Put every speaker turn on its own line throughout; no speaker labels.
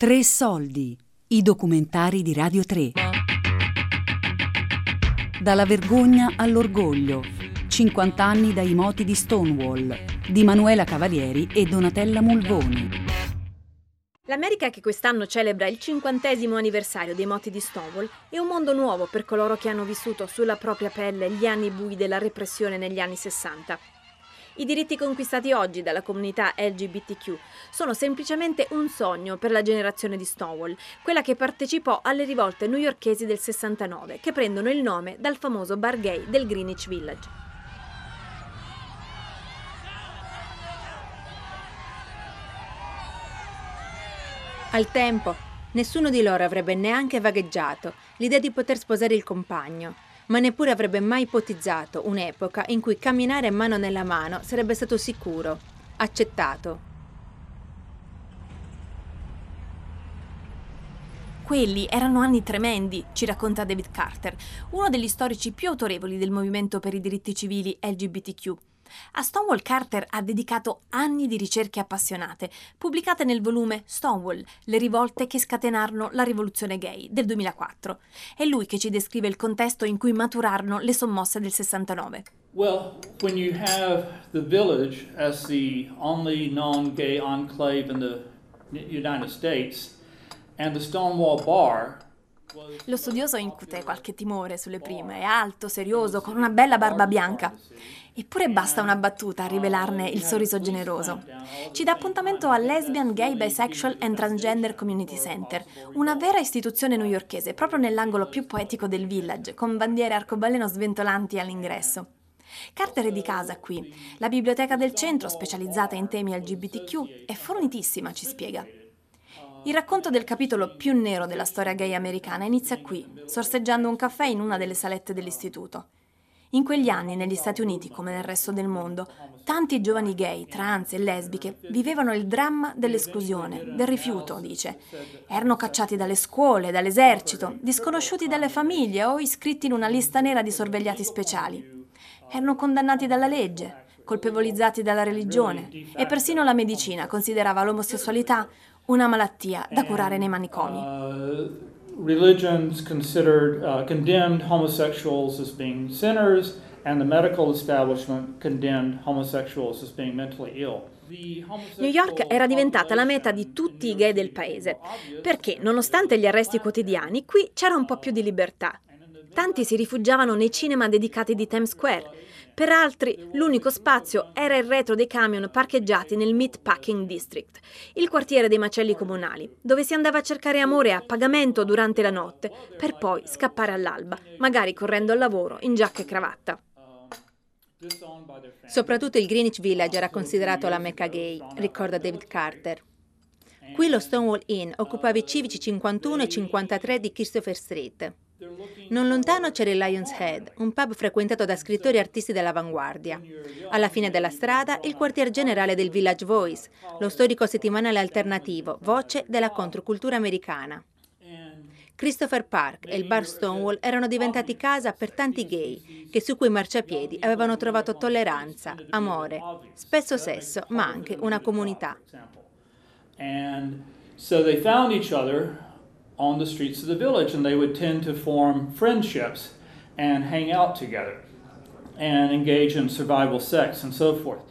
Tre soldi. I documentari di Radio 3. Dalla vergogna all'orgoglio. 50 anni dai moti di Stonewall di Manuela Cavalieri e Donatella Mulvoni.
L'America che quest'anno celebra il cinquantesimo anniversario dei moti di Stonewall è un mondo nuovo per coloro che hanno vissuto sulla propria pelle gli anni bui della repressione negli anni 60. I diritti conquistati oggi dalla comunità LGBTQ sono semplicemente un sogno per la generazione di Stonewall, quella che partecipò alle rivolte newyorkesi del 69, che prendono il nome dal famoso bar gay del Greenwich Village. Al tempo, nessuno di loro avrebbe neanche vagheggiato l'idea di poter sposare il compagno, ma neppure avrebbe mai ipotizzato un'epoca in cui camminare mano nella mano sarebbe stato sicuro, accettato. Quelli erano anni tremendi, ci racconta David Carter, uno degli storici più autorevoli del movimento per i diritti civili LGBTQ. A Stonewall Carter ha dedicato anni di ricerche appassionate, pubblicate nel volume Stonewall, le rivolte che scatenarono la rivoluzione gay del 2004. È lui che ci descrive il contesto in cui maturarono le sommosse del 69.
Well, when you have the village as the only non-gay enclave in the United States and the Stonewall Bar
lo studioso incute qualche timore sulle prime, è alto, serioso, con una bella barba bianca. Eppure basta una battuta a rivelarne il sorriso generoso. Ci dà appuntamento al Lesbian, Gay, Bisexual and Transgender Community Center, una vera istituzione newyorkese, proprio nell'angolo più poetico del village, con bandiere arcobaleno sventolanti all'ingresso. Carter è di casa qui. La biblioteca del centro, specializzata in temi LGBTQ, è fornitissima, ci spiega. Il racconto del capitolo più nero della storia gay americana inizia qui, sorseggiando un caffè in una delle salette dell'istituto. In quegli anni, negli Stati Uniti, come nel resto del mondo, tanti giovani gay, trans e lesbiche vivevano il dramma dell'esclusione, del rifiuto, dice. Erano cacciati dalle scuole, dall'esercito, disconosciuti dalle famiglie o iscritti in una lista nera di sorvegliati speciali. Erano condannati dalla legge, colpevolizzati dalla religione e persino la medicina considerava l'omosessualità una malattia da curare nei manicomi.
Religions considered, uh, condemned homosexuals as being sinners, and the medical establishment condemned homosexuals as being mentally ill.
New York era diventata la meta di tutti i gay del paese, perché nonostante gli arresti quotidiani, qui c'era un po' più di libertà. Tanti si rifugiavano nei cinema dedicati di Times Square, per altri l'unico spazio era il retro dei camion parcheggiati nel Meatpacking District, il quartiere dei macelli comunali, dove si andava a cercare amore a pagamento durante la notte, per poi scappare all'alba, magari correndo al lavoro in giacca e cravatta.
Soprattutto il Greenwich Village era considerato la mecca gay, ricorda David Carter. Qui lo Stonewall Inn occupava i civici 51 e 53 di Christopher Street. Non lontano c'era il Lion's Head, un pub frequentato da scrittori e artisti dell'avanguardia. Alla fine della strada, il quartier generale del Village Voice, lo storico settimanale alternativo, voce della controcultura americana. Christopher Park e il bar Stonewall erano diventati casa per tanti gay che su quei marciapiedi avevano trovato tolleranza, amore, spesso sesso, ma anche una comunità.
And so they found each other on the streets of the village, and they would tend to form friendships and hang out together and engage in survival sex and so forth.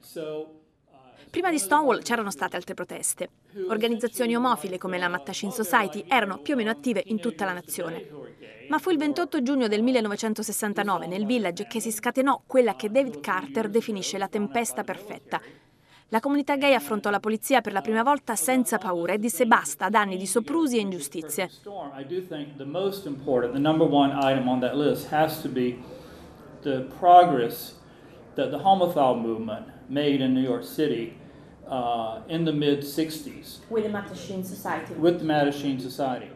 So,
uh, Prima di Stonewall c'erano state altre proteste. Organizzazioni omofile come la Mattachine Society erano più o meno attive in tutta la nazione. Ma fu il 28 giugno del 1969 nel village che si scatenò quella che David Carter definisce la tempesta perfetta, la comunità gay affrontò la polizia per la prima volta senza paura e disse basta ad anni di soprusi e ingiustizie.
the progress that the homophile movement made in New York City uh, in the mid 60s.
With the Mattachine Society.
With the Mattachine Society.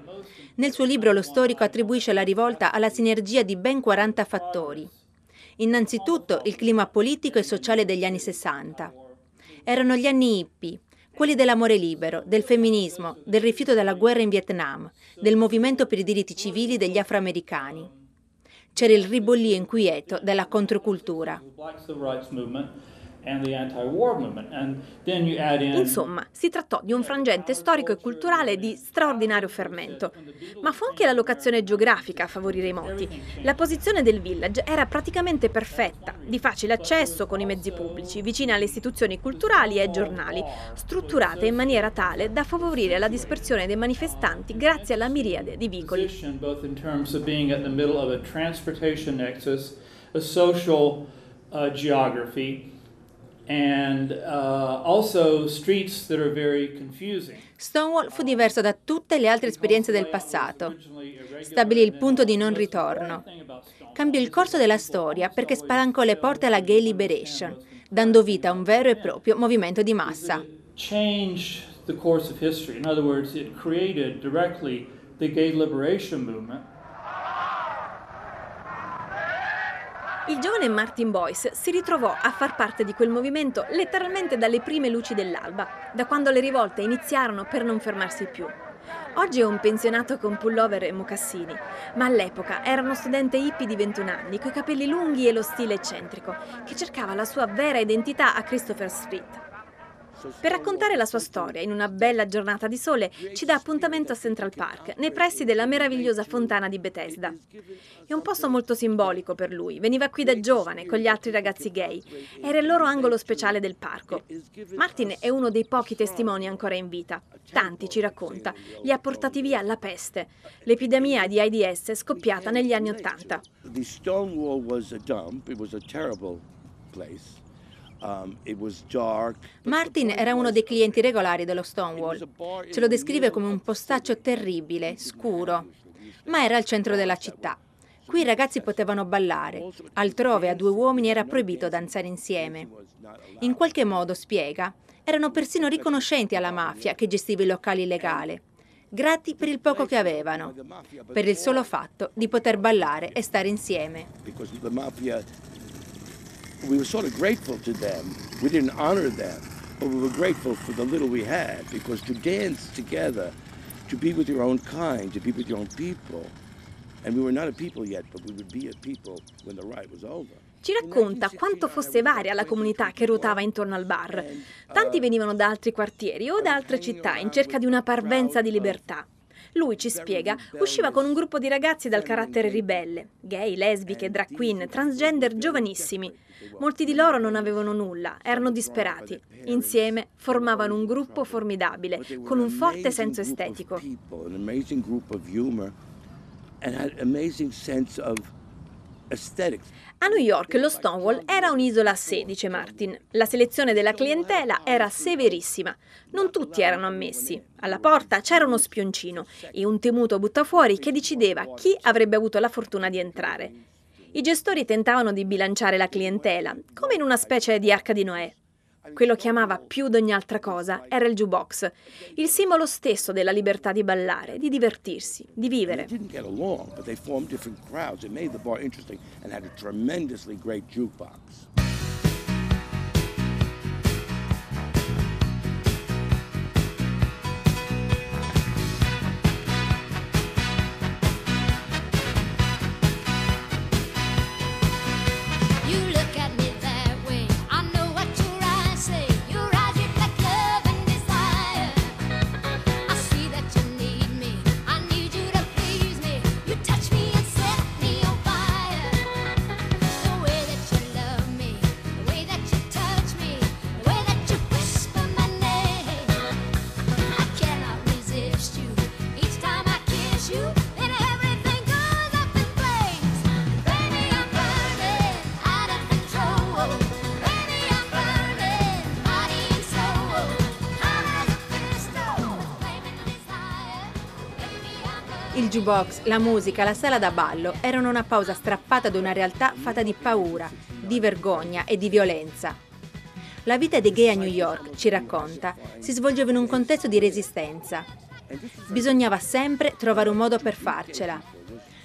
Nel suo libro lo storico attribuisce la rivolta alla sinergia di ben 40 fattori. Innanzitutto il clima politico e sociale degli anni 60 erano gli anni hippie, quelli dell'amore libero, del femminismo, del rifiuto della guerra in Vietnam, del movimento per i diritti civili degli afroamericani. C'era il ribollio inquieto della controcultura.
Insomma, si trattò di un frangente storico e culturale di straordinario fermento, ma fu anche la locazione geografica a favorire i moti. La posizione del village era praticamente perfetta, di facile accesso con i mezzi pubblici, vicina alle istituzioni culturali e ai giornali, strutturata in maniera tale da favorire la dispersione dei manifestanti grazie alla miriade di vicoli.
A social uh, geography and uh, also streets that are very confusing.
Stonewall fu diverso da tutte le altre esperienze del passato. Stabilì il punto di non ritorno. Cambiò il corso della storia perché spalancò le porte alla gay liberation, dando vita a un vero e proprio movimento di massa.
Changed the course of history. In other words, it created directly the gay liberation movement
Il giovane Martin Boyce si ritrovò a far parte di quel movimento letteralmente dalle prime luci dell'alba, da quando le rivolte iniziarono per non fermarsi più. Oggi è un pensionato con pullover e mocassini, ma all'epoca era uno studente hippie di 21 anni, coi capelli lunghi e lo stile eccentrico, che cercava la sua vera identità a Christopher Street. Per raccontare la sua storia in una bella giornata di sole ci dà appuntamento a Central Park, nei pressi della meravigliosa fontana di Bethesda. È un posto molto simbolico per lui, veniva qui da giovane con gli altri ragazzi gay, era il loro angolo speciale del parco. Martin è uno dei pochi testimoni ancora in vita. Tanti, ci racconta, li ha portati via la peste. L'epidemia di AIDS scoppiata negli anni Ottanta. Stonewall was a dump, it was a terrible.
Um, Martin era uno dei clienti regolari dello Stonewall. Ce lo descrive come un postaccio terribile, scuro, ma era al centro della città. Qui i ragazzi potevano ballare, altrove a due uomini era proibito danzare insieme. In qualche modo, spiega, erano persino riconoscenti alla mafia che gestiva i locali illegali, grati per il poco che avevano, per il solo fatto di poter ballare e stare insieme we were sort of grateful to them. We didn't honor them, but we were grateful for the little we had because to dance together, to be with your own kind, to be with your own people, and we were not a people yet, but we would be a people when the ride was over.
Ci racconta quanto fosse varia la comunità che ruotava intorno al bar. Tanti venivano da altri quartieri o da altre città in cerca di una parvenza di libertà. Lui ci spiega, usciva con un gruppo di ragazzi dal carattere ribelle, gay, lesbiche, drag queen, transgender giovanissimi. Molti di loro non avevano nulla, erano disperati. Insieme formavano un gruppo formidabile, con un forte senso estetico. A New York lo Stonewall era un'isola a sé, dice Martin. La selezione della clientela era severissima. Non tutti erano ammessi. Alla porta c'era uno spioncino e un temuto buttafuori che decideva chi avrebbe avuto la fortuna di entrare. I gestori tentavano di bilanciare la clientela, come in una specie di arca di Noè. Quello che amava più di ogni altra cosa era il jukebox, il simbolo stesso della libertà di ballare, di divertirsi, di vivere. jukebox, la musica, la sala da ballo erano una pausa strappata da una realtà fatta di paura, di vergogna e di violenza. La vita dei gay a New York, ci racconta, si svolgeva in un contesto di resistenza. Bisognava sempre trovare un modo per farcela.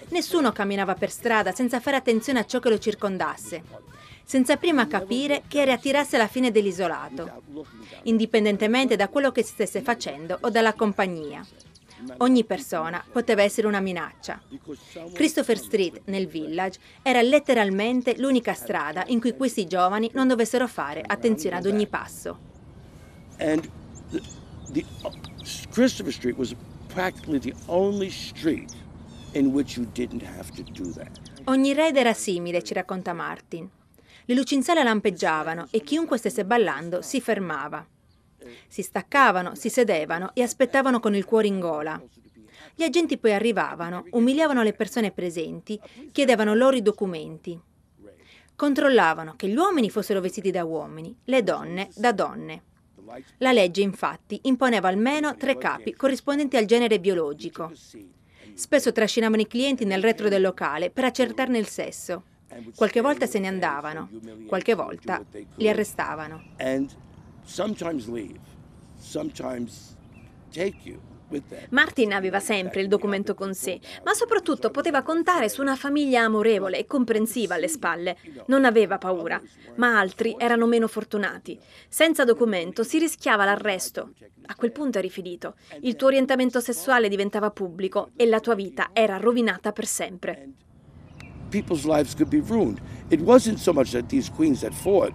Nessuno camminava per strada senza fare attenzione a ciò che lo circondasse, senza prima capire che era attirarsi alla fine dell'isolato, indipendentemente da quello che si stesse facendo o dalla compagnia.
Ogni persona poteva essere una minaccia. Christopher Street, nel village, era letteralmente l'unica strada in cui questi giovani non dovessero fare attenzione ad ogni passo.
And the, the, Christopher Street was practically the only street in which you didn't have to do that.
Ogni raid era simile, ci racconta Martin. Le lucine lampeggiavano e chiunque stesse ballando si fermava. Si staccavano, si sedevano e aspettavano con il cuore in gola. Gli agenti poi arrivavano, umiliavano le persone presenti, chiedevano loro i documenti. Controllavano che gli uomini fossero vestiti da uomini, le donne da donne. La legge infatti imponeva almeno tre capi corrispondenti al genere biologico. Spesso trascinavano i clienti nel retro del locale per accertarne il sesso. Qualche volta se ne andavano, qualche volta li arrestavano.
Martin aveva sempre il documento con sé, ma soprattutto poteva contare su una famiglia amorevole e comprensiva alle spalle. Non aveva paura, ma altri erano meno fortunati. Senza documento si rischiava l'arresto. A quel punto eri finito. Il tuo orientamento sessuale diventava pubblico e la tua vita era rovinata per sempre.
People's lives could be ruined. It wasn't so much that these queens that fought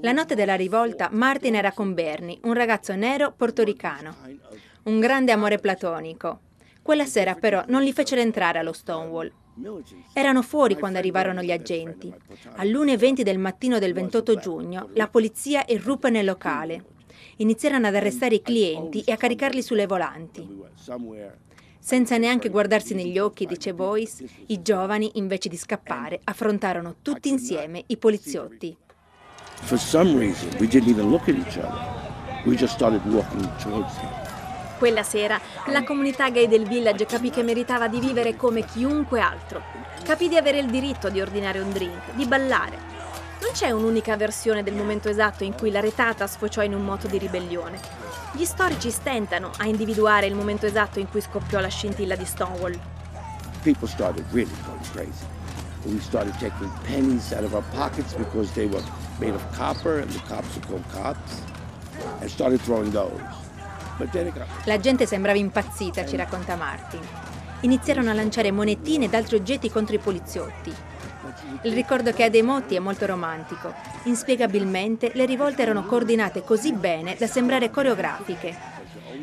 La notte della rivolta Martin era con Bernie, un ragazzo nero portoricano. Un grande amore platonico. Quella sera però non li fecero entrare allo Stonewall. Erano fuori quando arrivarono gli agenti. All'1.20 del mattino del 28 giugno la polizia irruppe nel locale. Iniziarono ad arrestare i clienti e a caricarli sulle volanti. Senza neanche guardarsi negli occhi, dice Boyce, i giovani, invece di scappare, affrontarono tutti insieme i poliziotti.
For some reason, we didn't even look at each other. We just started walking towards them.
Quella sera la comunità gay del village capì che meritava di vivere come chiunque altro. Capì di avere il diritto di ordinare un drink, di ballare. Non c'è un'unica versione del momento esatto in cui la retata sfociò in un moto di ribellione. Gli storici stentano a individuare il momento esatto in cui scoppiò la scintilla di Stonewall.
People started really going crazy. We started taking pennies out of our pockets because they were made of copper and the cops were called cops and started throwing those.
La gente sembrava impazzita, ci racconta Martin. Iniziarono a lanciare monetine ed altri oggetti contro i poliziotti. Il ricordo che ha dei motti è molto romantico. Inspiegabilmente le rivolte erano coordinate così bene da sembrare coreografiche.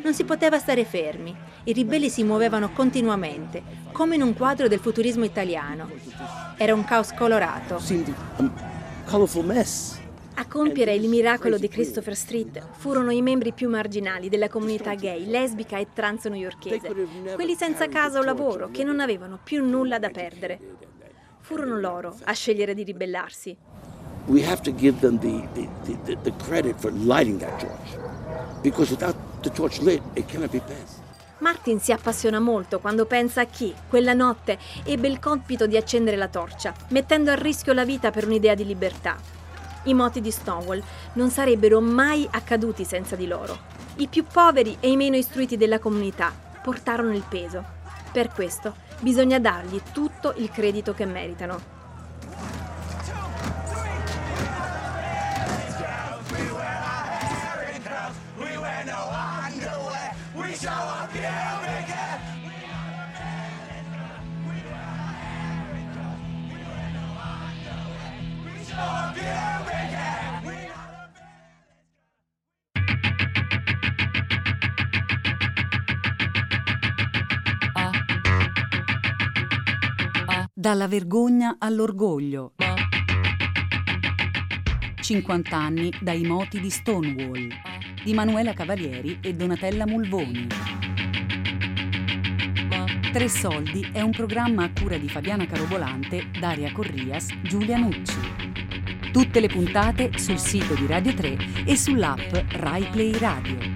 Non si poteva stare fermi. I ribelli si muovevano continuamente, come in un quadro del futurismo italiano. Era un caos colorato.
A compiere il miracolo di Christopher Street furono i membri più marginali della comunità gay, lesbica e trans newyorkese, quelli senza casa o lavoro, che non avevano più nulla da perdere. Furono loro a scegliere di ribellarsi.
We have to give them the, the, the, the credit for lighting that torch. Because without the torch lit, it cannot be passed.
Martin si appassiona molto quando pensa a chi, quella notte, ebbe il compito di accendere la torcia, mettendo a rischio la vita per un'idea di libertà. I moti di Stonewall non sarebbero mai accaduti senza di loro. I più poveri e i meno istruiti della comunità portarono il peso. Per questo bisogna dargli tutto il credito che meritano.
Dalla vergogna all'orgoglio. 50 anni dai moti di Stonewall di Manuela Cavalieri e Donatella Mulvoni. Tre Soldi è un programma a cura di Fabiana Carobolante, Daria Corrias, Giulia Nucci. Tutte le puntate sul sito di Radio 3 e sull'app Rai Play Radio.